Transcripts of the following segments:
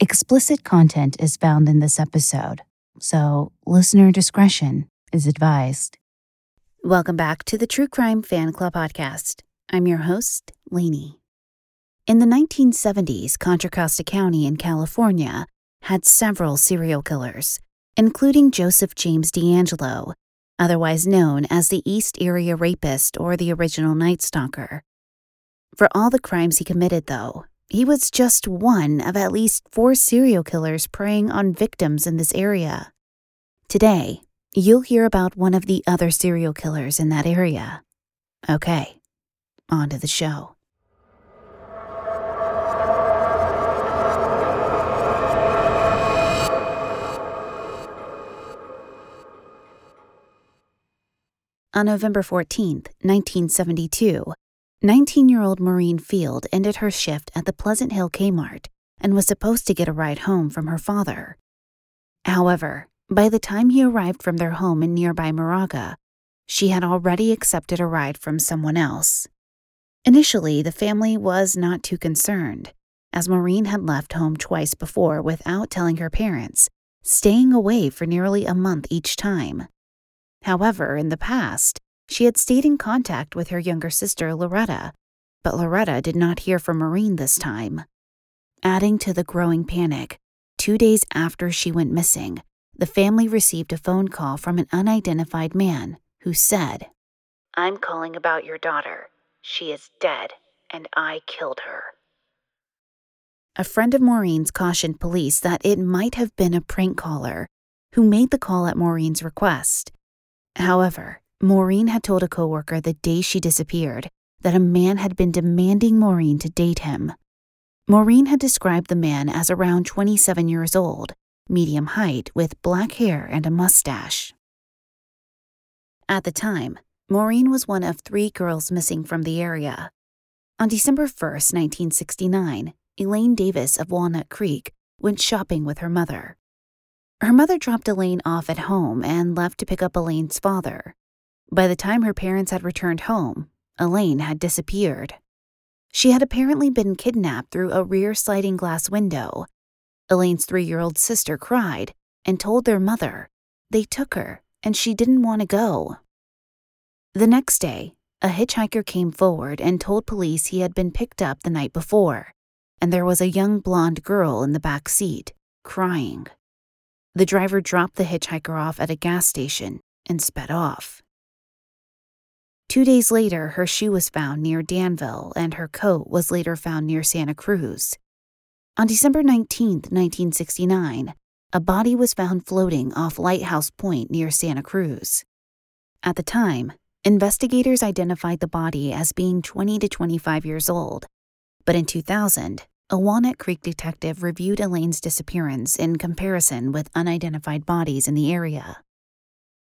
Explicit content is found in this episode, so listener discretion is advised. Welcome back to the True Crime Fan Club podcast. I'm your host, Lainey. In the 1970s, Contra Costa County in California had several serial killers, including Joseph James DeAngelo, otherwise known as the East Area Rapist or the original Night Stalker. For all the crimes he committed, though, he was just one of at least four serial killers preying on victims in this area. Today, you'll hear about one of the other serial killers in that area. Okay, on to the show. On November 14, 1972, 19 year old Maureen Field ended her shift at the Pleasant Hill Kmart and was supposed to get a ride home from her father. However, by the time he arrived from their home in nearby Moraga, she had already accepted a ride from someone else. Initially, the family was not too concerned, as Maureen had left home twice before without telling her parents, staying away for nearly a month each time. However, in the past, she had stayed in contact with her younger sister, Loretta, but Loretta did not hear from Maureen this time. Adding to the growing panic, two days after she went missing, the family received a phone call from an unidentified man who said, I'm calling about your daughter. She is dead, and I killed her. A friend of Maureen's cautioned police that it might have been a prank caller who made the call at Maureen's request. However, Maureen had told a coworker the day she disappeared that a man had been demanding Maureen to date him. Maureen had described the man as around 27 years old, medium height, with black hair and a mustache. At the time, Maureen was one of three girls missing from the area. On December 1, 1969, Elaine Davis of Walnut Creek went shopping with her mother. Her mother dropped Elaine off at home and left to pick up Elaine's father. By the time her parents had returned home, Elaine had disappeared. She had apparently been kidnapped through a rear sliding glass window. Elaine's three year old sister cried and told their mother they took her and she didn't want to go. The next day, a hitchhiker came forward and told police he had been picked up the night before, and there was a young blonde girl in the back seat, crying. The driver dropped the hitchhiker off at a gas station and sped off. Two days later, her shoe was found near Danville, and her coat was later found near Santa Cruz. On December 19, 1969, a body was found floating off Lighthouse Point near Santa Cruz. At the time, investigators identified the body as being 20 to 25 years old, but in 2000, a Walnut Creek detective reviewed Elaine's disappearance in comparison with unidentified bodies in the area.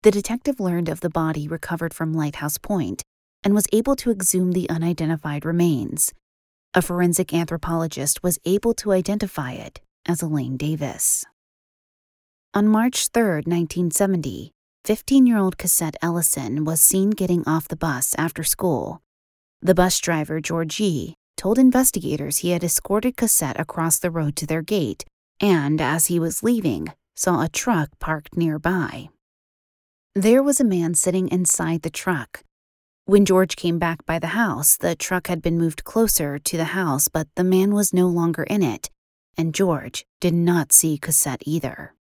The detective learned of the body recovered from Lighthouse Point and was able to exhume the unidentified remains. A forensic anthropologist was able to identify it as Elaine Davis. On March 3, 1970, 15 year old Cosette Ellison was seen getting off the bus after school. The bus driver, George Yee, told investigators he had escorted Cassette across the road to their gate and, as he was leaving, saw a truck parked nearby. There was a man sitting inside the truck. When George came back by the house, the truck had been moved closer to the house, but the man was no longer in it, and George did not see Cosette either.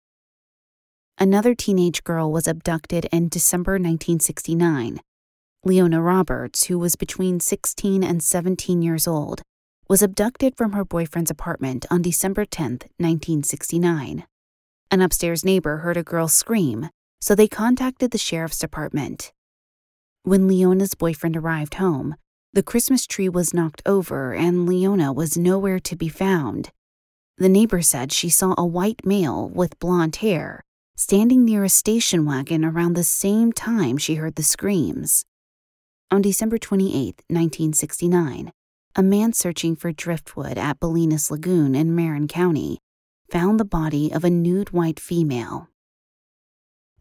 Another teenage girl was abducted in December 1969. Leona Roberts, who was between 16 and 17 years old, was abducted from her boyfriend's apartment on December 10, 1969. An upstairs neighbor heard a girl scream, so they contacted the sheriff's department. When Leona's boyfriend arrived home, the Christmas tree was knocked over and Leona was nowhere to be found. The neighbor said she saw a white male with blonde hair standing near a station wagon around the same time she heard the screams. On December 28, 1969, a man searching for driftwood at Bolinas Lagoon in Marin County found the body of a nude white female.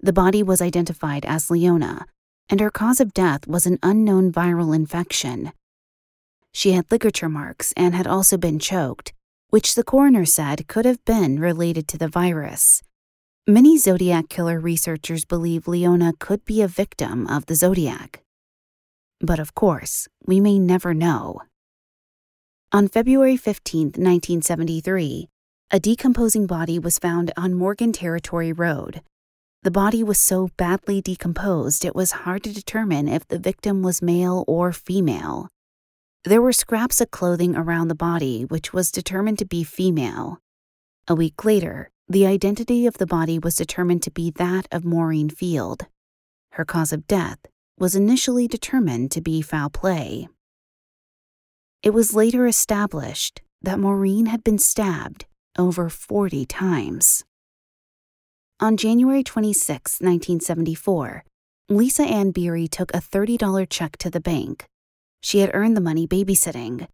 The body was identified as Leona, and her cause of death was an unknown viral infection. She had ligature marks and had also been choked, which the coroner said could have been related to the virus. Many Zodiac killer researchers believe Leona could be a victim of the Zodiac. But of course, we may never know. On February 15, 1973, a decomposing body was found on Morgan Territory Road, the body was so badly decomposed it was hard to determine if the victim was male or female. There were scraps of clothing around the body, which was determined to be female. A week later, the identity of the body was determined to be that of Maureen Field. Her cause of death was initially determined to be foul play. It was later established that Maureen had been stabbed over 40 times. On January 26, 1974, Lisa Ann Beery took a $30 check to the bank. She had earned the money babysitting.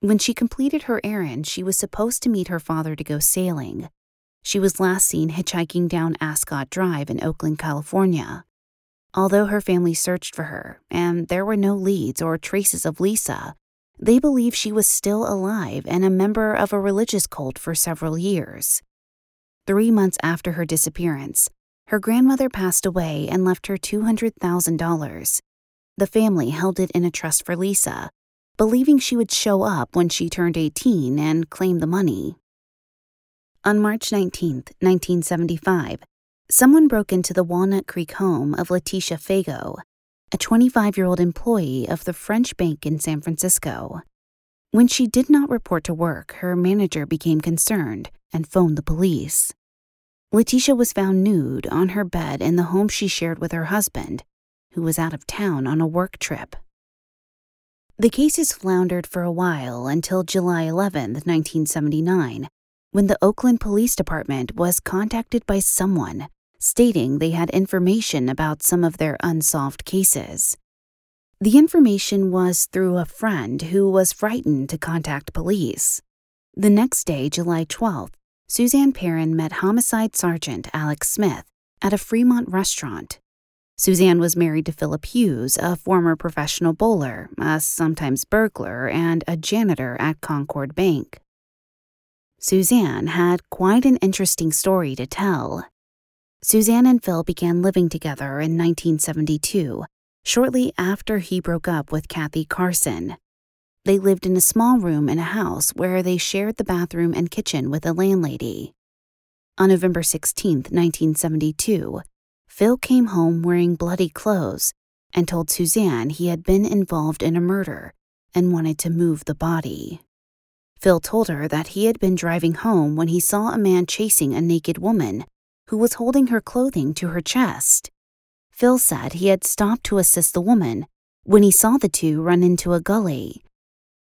When she completed her errand, she was supposed to meet her father to go sailing. She was last seen hitchhiking down Ascot Drive in Oakland, California. Although her family searched for her, and there were no leads or traces of Lisa, they believe she was still alive and a member of a religious cult for several years. Three months after her disappearance, her grandmother passed away and left her $200,000. The family held it in a trust for Lisa, believing she would show up when she turned 18 and claim the money. On March 19, 1975, someone broke into the Walnut Creek home of Letitia Fago, a 25 year old employee of the French Bank in San Francisco. When she did not report to work, her manager became concerned and phoned the police. Letitia was found nude on her bed in the home she shared with her husband, who was out of town on a work trip. The cases floundered for a while until July 11, 1979, when the Oakland Police Department was contacted by someone stating they had information about some of their unsolved cases. The information was through a friend who was frightened to contact police. The next day, July 12th, Suzanne Perrin met Homicide Sergeant Alex Smith at a Fremont restaurant. Suzanne was married to Philip Hughes, a former professional bowler, a sometimes burglar, and a janitor at Concord Bank. Suzanne had quite an interesting story to tell. Suzanne and Phil began living together in 1972, shortly after he broke up with Kathy Carson. They lived in a small room in a house where they shared the bathroom and kitchen with a landlady. On November 16, 1972, Phil came home wearing bloody clothes and told Suzanne he had been involved in a murder and wanted to move the body. Phil told her that he had been driving home when he saw a man chasing a naked woman who was holding her clothing to her chest. Phil said he had stopped to assist the woman when he saw the two run into a gully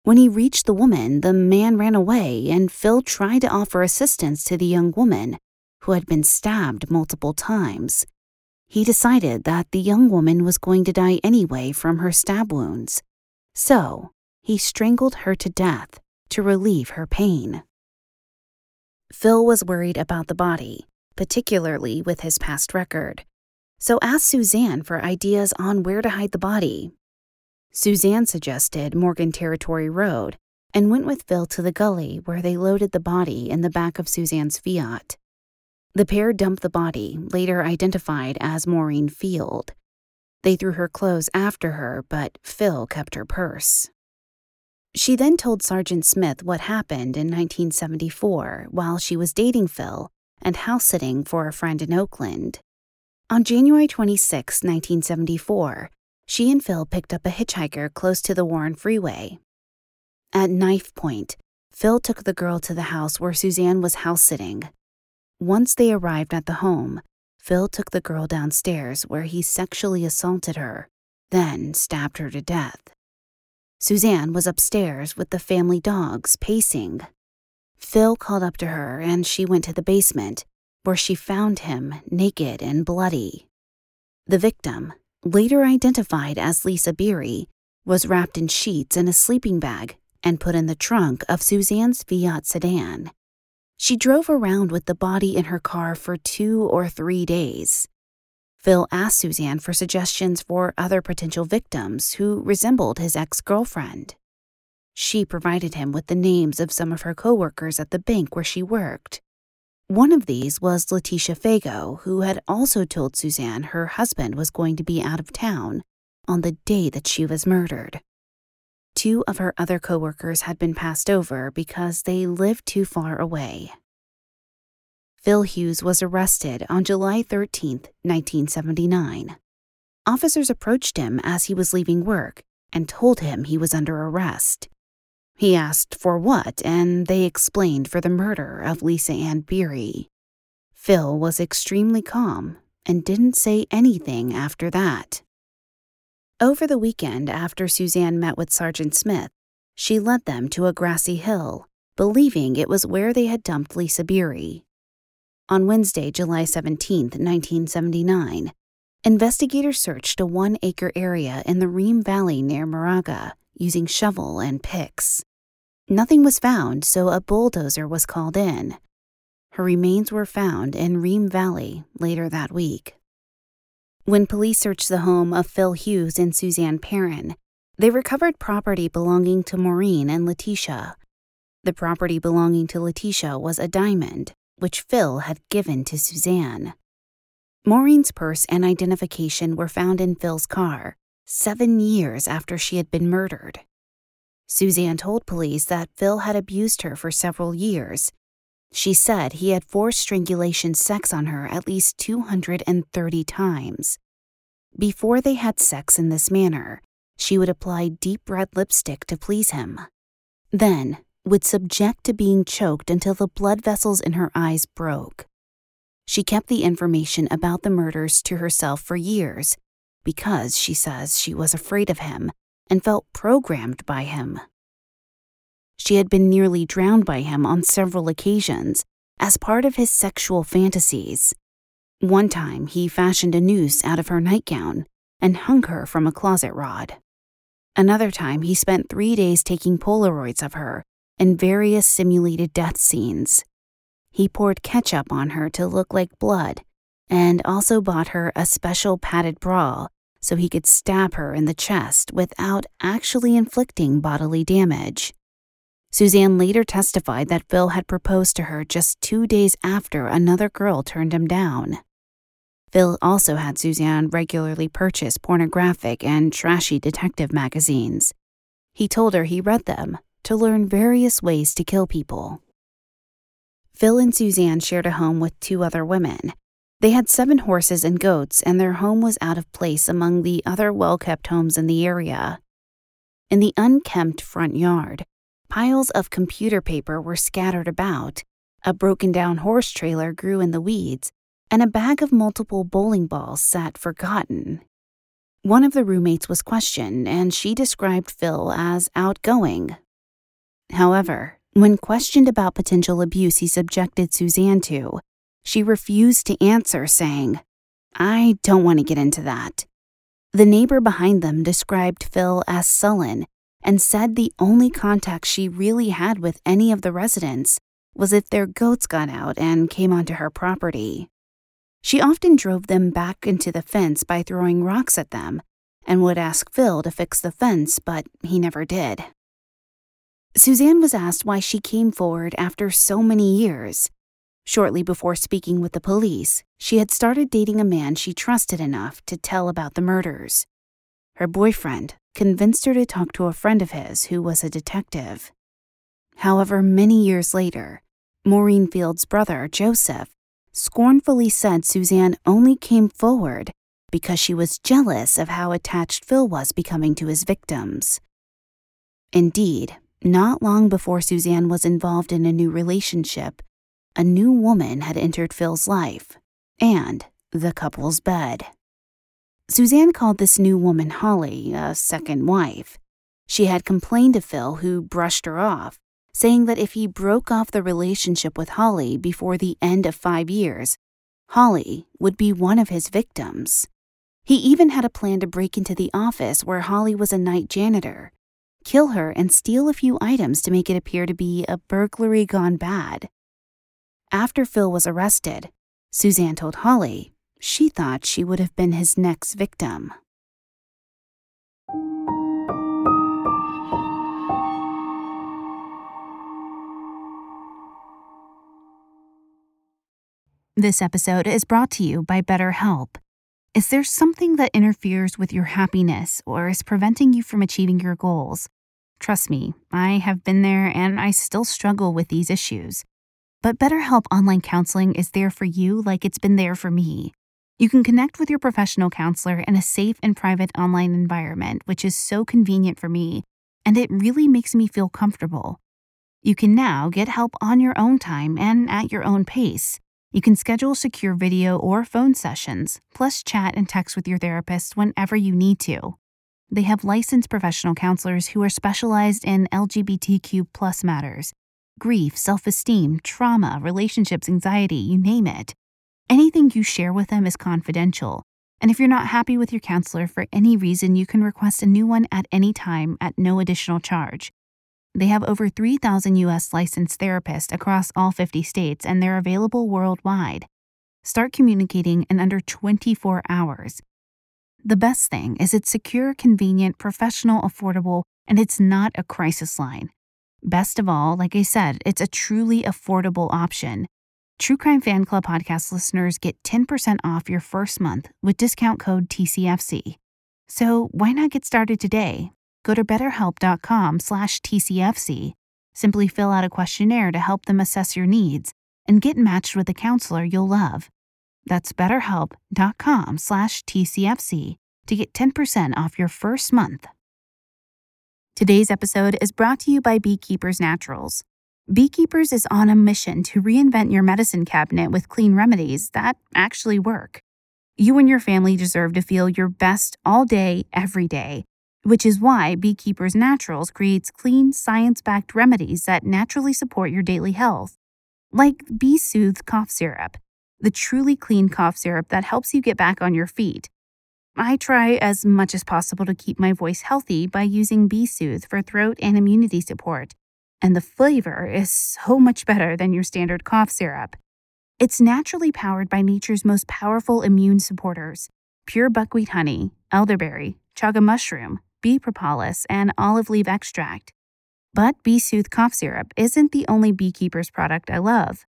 when he reached the woman, the man ran away, and Phil tried to offer assistance to the young woman, who had been stabbed multiple times. He decided that the young woman was going to die anyway from her stab wounds, so he strangled her to death to relieve her pain. Phil was worried about the body, particularly with his past record, so asked Suzanne for ideas on where to hide the body Suzanne suggested Morgan Territory Road and went with Phil to the gully where they loaded the body in the back of Suzanne's Fiat. The pair dumped the body, later identified as Maureen Field. They threw her clothes after her, but Phil kept her purse. She then told Sergeant Smith what happened in 1974 while she was dating Phil and house sitting for a friend in Oakland. On January 26, 1974, she and Phil picked up a hitchhiker close to the Warren Freeway. At knife point, Phil took the girl to the house where Suzanne was house sitting. Once they arrived at the home, Phil took the girl downstairs where he sexually assaulted her, then stabbed her to death. Suzanne was upstairs with the family dogs pacing. Phil called up to her and she went to the basement, where she found him naked and bloody. The victim, later identified as Lisa Beery, was wrapped in sheets and a sleeping bag and put in the trunk of Suzanne's Fiat sedan. She drove around with the body in her car for two or three days. Phil asked Suzanne for suggestions for other potential victims who resembled his ex girlfriend. She provided him with the names of some of her coworkers at the bank where she worked. One of these was Letitia Fago, who had also told Suzanne her husband was going to be out of town on the day that she was murdered. Two of her other coworkers had been passed over because they lived too far away. Phil Hughes was arrested on July 13, 1979. Officers approached him as he was leaving work and told him he was under arrest. He asked for what, and they explained for the murder of Lisa Ann Beery. Phil was extremely calm and didn't say anything after that. Over the weekend, after Suzanne met with Sergeant Smith, she led them to a grassy hill, believing it was where they had dumped Lisa Beery. On Wednesday, July 17, 1979, investigators searched a one acre area in the Rheem Valley near Moraga using shovel and picks. Nothing was found, so a bulldozer was called in. Her remains were found in Rheem Valley later that week. When police searched the home of Phil Hughes and Suzanne Perrin, they recovered property belonging to Maureen and Letitia. The property belonging to Letitia was a diamond, which Phil had given to Suzanne. Maureen's purse and identification were found in Phil's car, seven years after she had been murdered. Suzanne told police that Phil had abused her for several years. She said he had forced strangulation sex on her at least 230 times. Before they had sex in this manner, she would apply deep red lipstick to please him. Then, would subject to being choked until the blood vessels in her eyes broke. She kept the information about the murders to herself for years because she says she was afraid of him and felt programmed by him. She had been nearly drowned by him on several occasions as part of his sexual fantasies. One time, he fashioned a noose out of her nightgown and hung her from a closet rod. Another time, he spent three days taking Polaroids of her in various simulated death scenes. He poured ketchup on her to look like blood and also bought her a special padded bra so he could stab her in the chest without actually inflicting bodily damage. Suzanne later testified that Phil had proposed to her just two days after another girl turned him down. Phil also had Suzanne regularly purchase pornographic and trashy detective magazines. He told her he read them to learn various ways to kill people. Phil and Suzanne shared a home with two other women, they had seven horses and goats, and their home was out of place among the other well kept homes in the area. In the unkempt front yard, piles of computer paper were scattered about, a broken down horse trailer grew in the weeds, and a bag of multiple bowling balls sat forgotten. One of the roommates was questioned, and she described Phil as outgoing. However, when questioned about potential abuse he subjected Suzanne to, she refused to answer, saying, I don't want to get into that. The neighbor behind them described Phil as sullen and said the only contact she really had with any of the residents was if their goats got out and came onto her property. She often drove them back into the fence by throwing rocks at them and would ask Phil to fix the fence, but he never did. Suzanne was asked why she came forward after so many years, Shortly before speaking with the police, she had started dating a man she trusted enough to tell about the murders. Her boyfriend, convinced her to talk to a friend of his who was a detective. However, many years later, Maureen Field's brother, Joseph, scornfully said Suzanne only came forward because she was jealous of how attached Phil was becoming to his victims. Indeed, not long before Suzanne was involved in a new relationship, a new woman had entered Phil's life and the couple's bed. Suzanne called this new woman Holly, a second wife. She had complained to Phil, who brushed her off, saying that if he broke off the relationship with Holly before the end of five years, Holly would be one of his victims. He even had a plan to break into the office where Holly was a night janitor, kill her, and steal a few items to make it appear to be a burglary gone bad. After Phil was arrested, Suzanne told Holly she thought she would have been his next victim. This episode is brought to you by BetterHelp. Is there something that interferes with your happiness or is preventing you from achieving your goals? Trust me, I have been there and I still struggle with these issues. But BetterHelp Online Counseling is there for you like it's been there for me. You can connect with your professional counselor in a safe and private online environment, which is so convenient for me, and it really makes me feel comfortable. You can now get help on your own time and at your own pace. You can schedule secure video or phone sessions, plus chat and text with your therapist whenever you need to. They have licensed professional counselors who are specialized in LGBTQ matters grief, self esteem, trauma, relationships, anxiety, you name it. Anything you share with them is confidential. And if you're not happy with your counselor for any reason, you can request a new one at any time at no additional charge. They have over 3,000 U.S. licensed therapists across all 50 states, and they're available worldwide. Start communicating in under 24 hours. The best thing is it's secure, convenient, professional, affordable, and it's not a crisis line. Best of all, like I said, it's a truly affordable option. True Crime Fan Club podcast listeners get 10% off your first month with discount code TCFC. So why not get started today? Go to betterhelp.com slash TCFC. Simply fill out a questionnaire to help them assess your needs and get matched with a counselor you'll love. That's betterhelp.com slash TCFC to get 10% off your first month. Today's episode is brought to you by Beekeepers Naturals. Beekeepers is on a mission to reinvent your medicine cabinet with clean remedies that actually work. You and your family deserve to feel your best all day, every day which is why Beekeepers Naturals creates clean, science backed remedies that naturally support your daily health. Like Bee Soothe Cough Syrup, the truly clean cough syrup that helps you get back on your feet. I try as much as possible to keep my voice healthy by using Bee Soothe for throat and immunity support, and the flavor is so much better than your standard cough syrup. It's naturally powered by nature's most powerful immune supporters pure buckwheat honey, elderberry, chaga mushroom, bee propolis, and olive leaf extract. But Bee Soothe cough syrup isn't the only beekeeper's product I love.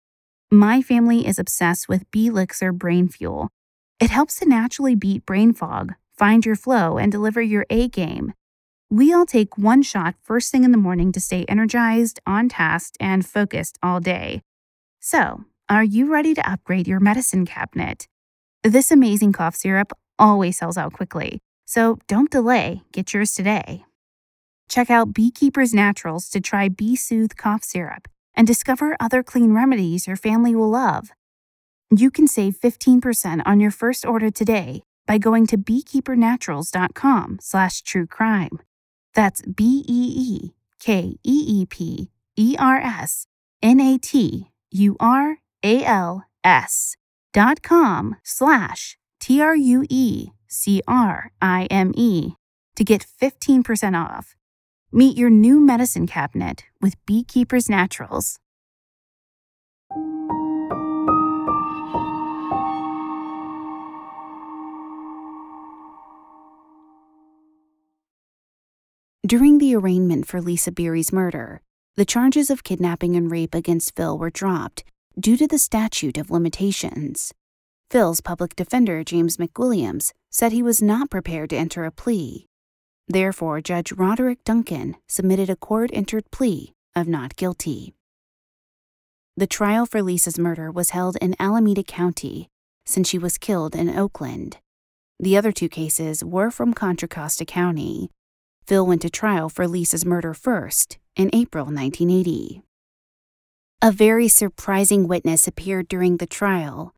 My family is obsessed with Bee Elixir Brain Fuel. It helps to naturally beat brain fog, find your flow, and deliver your A game. We all take one shot first thing in the morning to stay energized, on task, and focused all day. So, are you ready to upgrade your medicine cabinet? This amazing cough syrup always sells out quickly. So don't delay, get yours today. Check out Beekeepers Naturals to try Bee Soothe cough syrup and discover other clean remedies your family will love. You can save 15% on your first order today by going to beekeepersnaturals.com slash true crime. That's B-E-E-K-E-E-P-E-R-S-N-A-T-U-R-A-L-S dot com slash T-R-U-E C R I M E, to get 15% off. Meet your new medicine cabinet with Beekeepers Naturals. During the arraignment for Lisa Beery's murder, the charges of kidnapping and rape against Phil were dropped due to the statute of limitations. Phil's public defender, James McWilliams, said he was not prepared to enter a plea. Therefore, Judge Roderick Duncan submitted a court entered plea of not guilty. The trial for Lisa's murder was held in Alameda County since she was killed in Oakland. The other two cases were from Contra Costa County. Phil went to trial for Lisa's murder first in April 1980. A very surprising witness appeared during the trial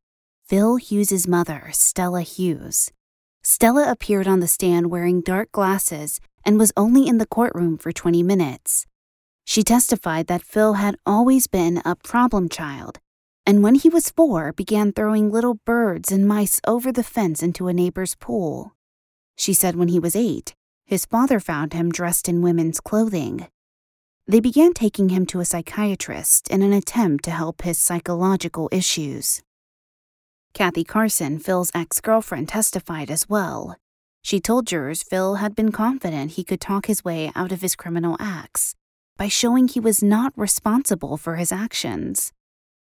Phil Hughes's mother, Stella Hughes. Stella appeared on the stand wearing dark glasses and was only in the courtroom for 20 minutes. She testified that Phil had always been a problem child, and when he was four, began throwing little birds and mice over the fence into a neighbor's pool. She said when he was eight, his father found him dressed in women's clothing. They began taking him to a psychiatrist in an attempt to help his psychological issues. Kathy Carson, Phil's ex girlfriend, testified as well. She told jurors Phil had been confident he could talk his way out of his criminal acts by showing he was not responsible for his actions.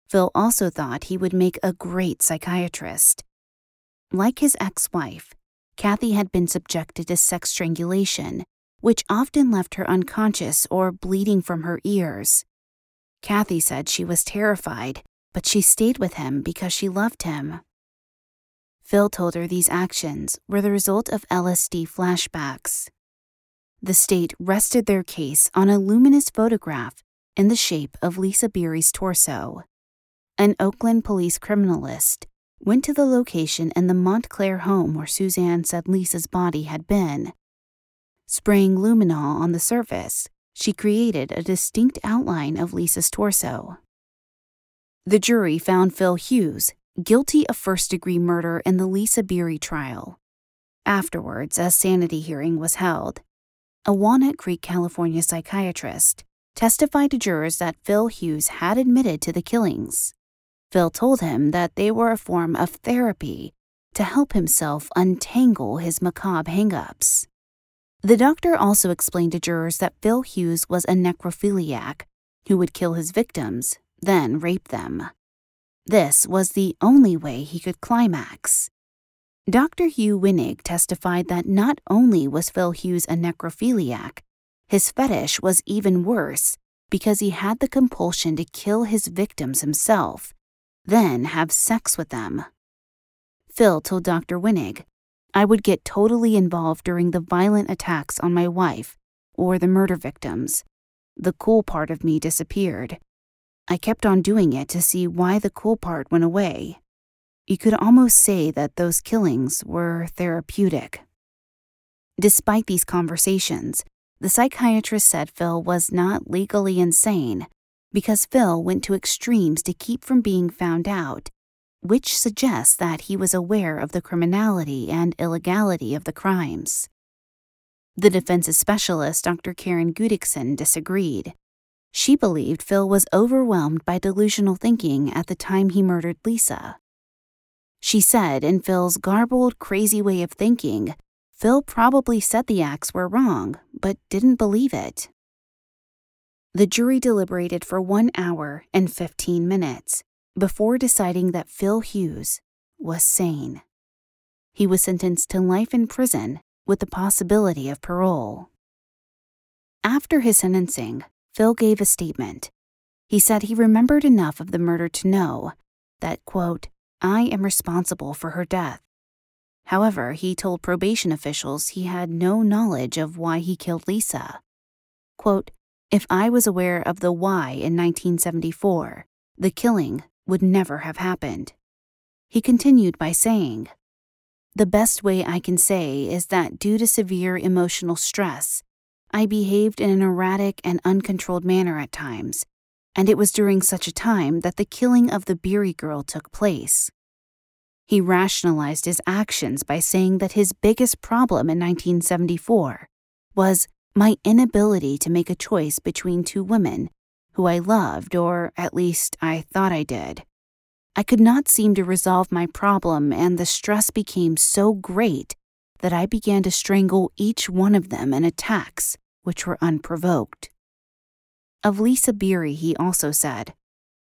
Phil also thought he would make a great psychiatrist. Like his ex wife, Kathy had been subjected to sex strangulation, which often left her unconscious or bleeding from her ears. Kathy said she was terrified, but she stayed with him because she loved him. Phil told her these actions were the result of LSD flashbacks the state rested their case on a luminol photograph in the shape of Lisa Beery's torso. An Oakland police criminalist went to the location in the Montclair home where Suzanne said Lisa's body had been. Spraying luminol on the surface, she created a distinct outline of Lisa's torso. The jury found Phil Hughes guilty of first degree murder in the Lisa Beery trial. Afterwards, a sanity hearing was held, a Walnut Creek, California psychiatrist, testified to jurors that Phil Hughes had admitted to the killings. Phil told him that they were a form of therapy to help himself untangle his macabre hangups. The doctor also explained to jurors that Phil Hughes was a necrophiliac who would kill his victims, then rape them. This was the only way he could climax. Dr. Hugh Winnig testified that not only was Phil Hughes a necrophiliac, his fetish was even worse because he had the compulsion to kill his victims himself, then have sex with them. Phil told Dr. Winnig, I would get totally involved during the violent attacks on my wife or the murder victims. The cool part of me disappeared. I kept on doing it to see why the cool part went away. You could almost say that those killings were therapeutic. Despite these conversations, the psychiatrist said Phil was not legally insane because Phil went to extremes to keep from being found out, which suggests that he was aware of the criminality and illegality of the crimes. The defense's specialist, Dr. Karen Gudikson, disagreed. She believed Phil was overwhelmed by delusional thinking at the time he murdered Lisa. She said, in Phil's garbled, crazy way of thinking, Phil probably said the acts were wrong, but didn't believe it. The jury deliberated for one hour and 15 minutes before deciding that Phil Hughes was sane. He was sentenced to life in prison with the possibility of parole. After his sentencing, Phil gave a statement. He said he remembered enough of the murder to know that, quote, I am responsible for her death. However, he told probation officials he had no knowledge of why he killed Lisa. Quote, if I was aware of the why in 1974, the killing would never have happened. He continued by saying, The best way I can say is that due to severe emotional stress, I behaved in an erratic and uncontrolled manner at times, and it was during such a time that the killing of the Beery girl took place. He rationalized his actions by saying that his biggest problem in 1974 was my inability to make a choice between two women who I loved, or at least I thought I did. I could not seem to resolve my problem, and the stress became so great that I began to strangle each one of them in attacks which were unprovoked. Of Lisa Beery, he also said,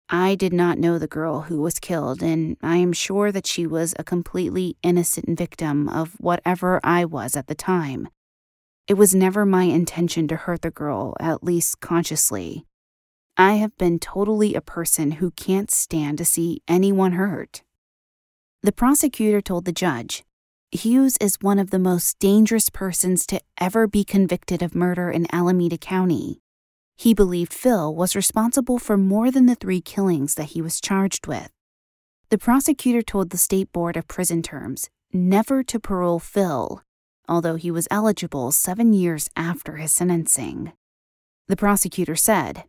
I did not know the girl who was killed, and I am sure that she was a completely innocent victim of whatever I was at the time. It was never my intention to hurt the girl, at least consciously. I have been totally a person who can't stand to see anyone hurt. The prosecutor told the judge Hughes is one of the most dangerous persons to ever be convicted of murder in Alameda County. He believed Phil was responsible for more than the three killings that he was charged with. The prosecutor told the State Board of Prison Terms never to parole Phil, although he was eligible seven years after his sentencing. The prosecutor said,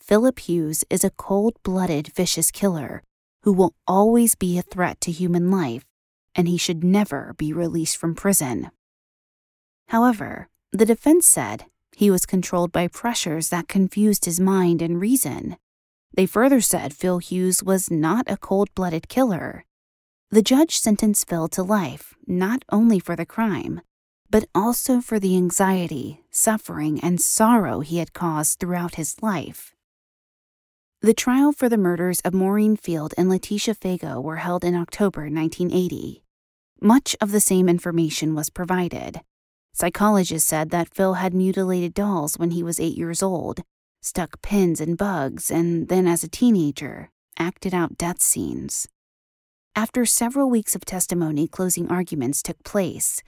Philip Hughes is a cold blooded, vicious killer who will always be a threat to human life, and he should never be released from prison. However, the defense said he was controlled by pressures that confused his mind and reason. They further said Phil Hughes was not a cold blooded killer. The judge sentenced Phil to life not only for the crime, but also for the anxiety, suffering, and sorrow he had caused throughout his life. The trial for the murders of Maureen Field and Letitia Fago were held in October 1980. Much of the same information was provided. Psychologists said that Phil had mutilated dolls when he was eight years old, stuck pins in bugs, and then as a teenager, acted out death scenes. After several weeks of testimony, closing arguments took place.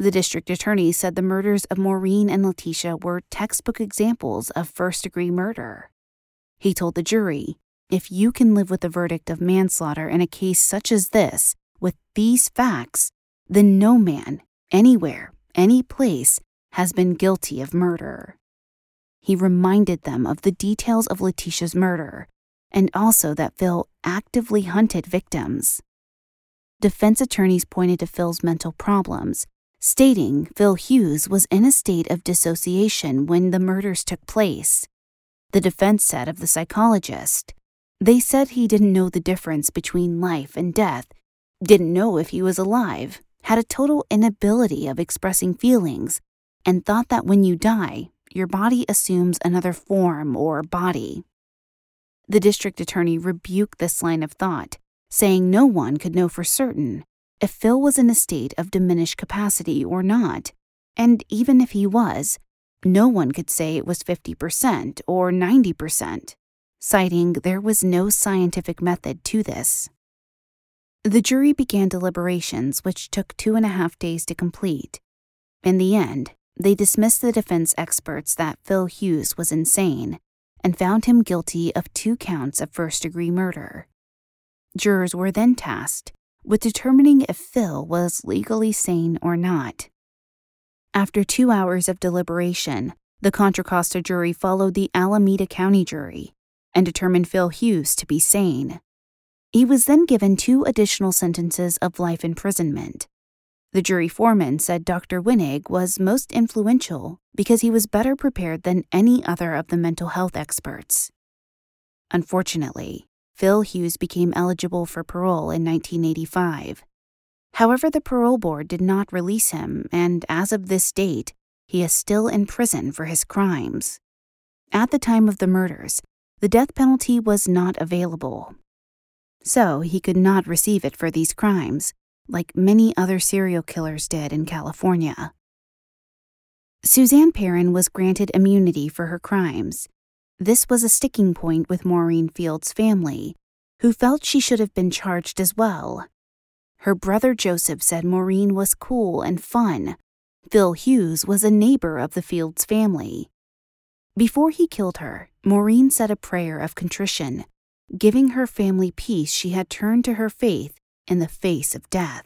The district attorney said the murders of Maureen and Letitia were textbook examples of first degree murder. He told the jury if you can live with the verdict of manslaughter in a case such as this, with these facts, then no man, anywhere, any place, has been guilty of murder. He reminded them of the details of Letitia's murder and also that Phil actively hunted victims. Defense attorneys pointed to Phil's mental problems stating Phil Hughes was in a state of dissociation when the murders took place. The defense said of the psychologist, they said he didn't know the difference between life and death, didn't know if he was alive, had a total inability of expressing feelings, and thought that when you die, your body assumes another form or body. The district attorney rebuked this line of thought, saying no one could know for certain if Phil was in a state of diminished capacity or not, and even if he was, no one could say it was 50% or 90%, citing there was no scientific method to this. The jury began deliberations, which took two and a half days to complete. In the end, they dismissed the defense experts that Phil Hughes was insane and found him guilty of two counts of first degree murder. Jurors were then tasked with determining if Phil was legally sane or not. After two hours of deliberation, the Contra Costa jury followed the Alameda County jury and determined Phil Hughes to be sane. He was then given two additional sentences of life imprisonment. The jury foreman said Dr. Winnig was most influential because he was better prepared than any other of the mental health experts. Unfortunately, Phil Hughes became eligible for parole in 1985. However, the parole board did not release him, and as of this date, he is still in prison for his crimes. At the time of the murders, the death penalty was not available. So he could not receive it for these crimes, like many other serial killers did in California. Suzanne Perrin was granted immunity for her crimes, this was a sticking point with Maureen Field's family, who felt she should have been charged as well. Her brother Joseph said Maureen was cool and fun. Phil Hughes was a neighbor of the Fields family. Before he killed her, Maureen said a prayer of contrition, giving her family peace she had turned to her faith in the face of death.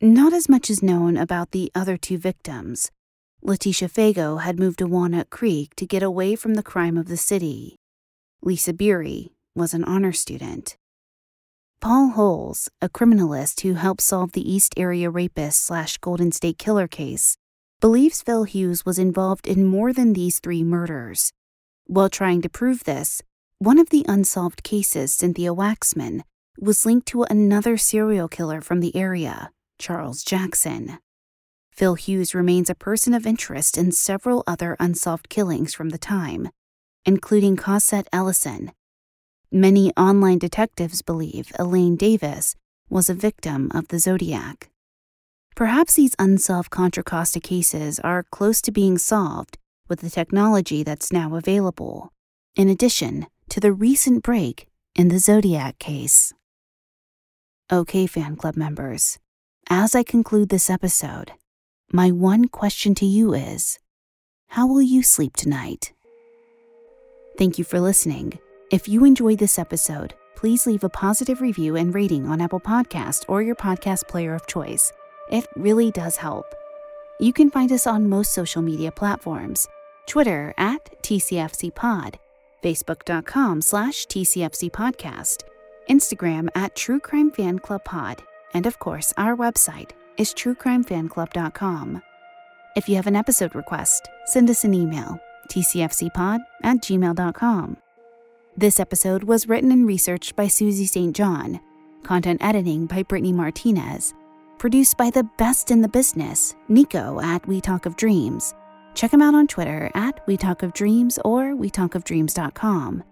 Not as much is known about the other two victims, Letitia Fago had moved to Walnut Creek to get away from the crime of the city. Lisa Beery was an honor student. Paul Holes, a criminalist who helped solve the East Area Rapist slash Golden State Killer case, believes Phil Hughes was involved in more than these three murders. While trying to prove this, one of the unsolved cases, Cynthia Waxman, was linked to another serial killer from the area, Charles Jackson. Phil Hughes remains a person of interest in several other unsolved killings from the time, including Cosette Ellison. Many online detectives believe Elaine Davis was a victim of the Zodiac. Perhaps these unsolved Contra Costa cases are close to being solved with the technology that's now available, in addition to the recent break in the Zodiac case. Okay, fan club members, as I conclude this episode, my one question to you is How will you sleep tonight? Thank you for listening. If you enjoyed this episode, please leave a positive review and rating on Apple Podcast or your podcast player of choice. It really does help. You can find us on most social media platforms Twitter at TCFCPod, Facebook.com slash TCFCPodcast, Instagram at True Crime Fan Club Pod, and of course, our website is truecrimefanclub.com. If you have an episode request, send us an email, tcfcpod at gmail.com. This episode was written and researched by Susie St. John, content editing by Brittany Martinez, produced by the best in the business, Nico at We Talk of Dreams. Check him out on Twitter at We Talk of Dreams or WeTalkOfDreams.com.